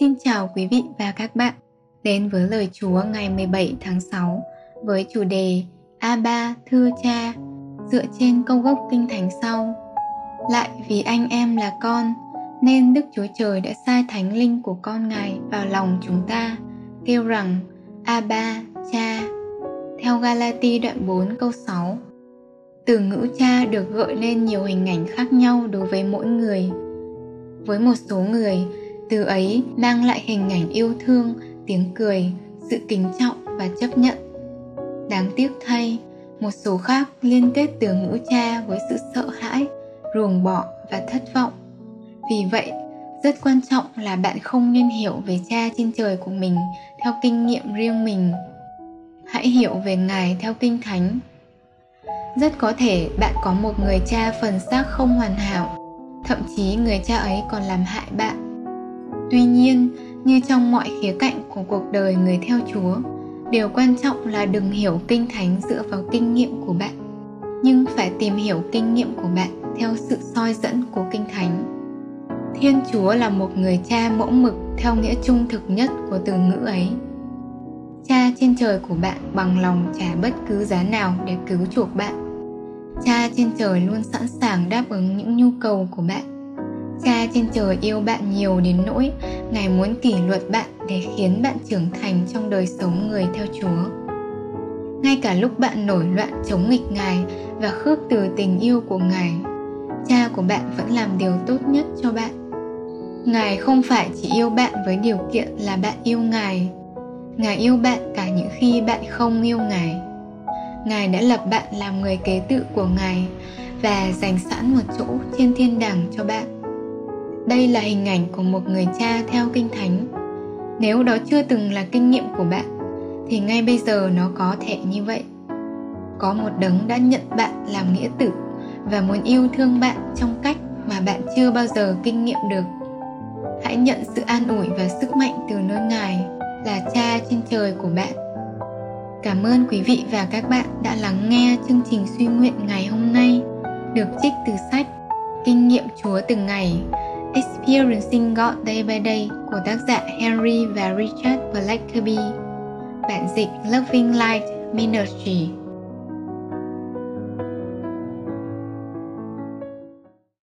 Xin chào quý vị và các bạn đến với lời Chúa ngày 17 tháng 6 với chủ đề A3 thưa cha dựa trên câu gốc kinh thánh sau. Lại vì anh em là con nên Đức Chúa Trời đã sai thánh linh của con Ngài vào lòng chúng ta kêu rằng A3 cha theo Galati đoạn 4 câu 6. Từ ngữ cha được gợi lên nhiều hình ảnh khác nhau đối với mỗi người. Với một số người, từ ấy mang lại hình ảnh yêu thương, tiếng cười, sự kính trọng và chấp nhận. Đáng tiếc thay, một số khác liên kết từ ngữ cha với sự sợ hãi, ruồng bỏ và thất vọng. Vì vậy, rất quan trọng là bạn không nên hiểu về cha trên trời của mình theo kinh nghiệm riêng mình hãy hiểu về ngài theo kinh thánh rất có thể bạn có một người cha phần xác không hoàn hảo thậm chí người cha ấy còn làm hại bạn tuy nhiên, như trong mọi khía cạnh của cuộc đời người theo chúa, điều quan trọng là đừng hiểu kinh thánh dựa vào kinh nghiệm của bạn, nhưng phải tìm hiểu kinh nghiệm của bạn theo sự soi dẫn của kinh thánh. Thiên chúa là một người cha mẫu mực theo nghĩa trung thực nhất của từ ngữ ấy. Cha trên trời của bạn bằng lòng trả bất cứ giá nào để cứu chuộc bạn. Cha trên trời luôn sẵn sàng đáp ứng những nhu cầu của bạn cha trên trời yêu bạn nhiều đến nỗi ngài muốn kỷ luật bạn để khiến bạn trưởng thành trong đời sống người theo chúa. Ngay cả lúc bạn nổi loạn chống nghịch ngài và khước từ tình yêu của ngài, cha của bạn vẫn làm điều tốt nhất cho bạn. Ngài không phải chỉ yêu bạn với điều kiện là bạn yêu ngài. Ngài yêu bạn cả những khi bạn không yêu ngài. Ngài đã lập bạn làm người kế tự của ngài và dành sẵn một chỗ trên thiên đàng cho bạn đây là hình ảnh của một người cha theo kinh thánh. Nếu đó chưa từng là kinh nghiệm của bạn, thì ngay bây giờ nó có thể như vậy. Có một đấng đã nhận bạn làm nghĩa tử và muốn yêu thương bạn trong cách mà bạn chưa bao giờ kinh nghiệm được. Hãy nhận sự an ủi và sức mạnh từ nơi ngài là cha trên trời của bạn. Cảm ơn quý vị và các bạn đã lắng nghe chương trình suy nguyện ngày hôm nay được trích từ sách kinh nghiệm chúa từng ngày. Experiencing God Day by Day của tác giả Henry và Richard Blackaby. Bản dịch Loving Light Ministry.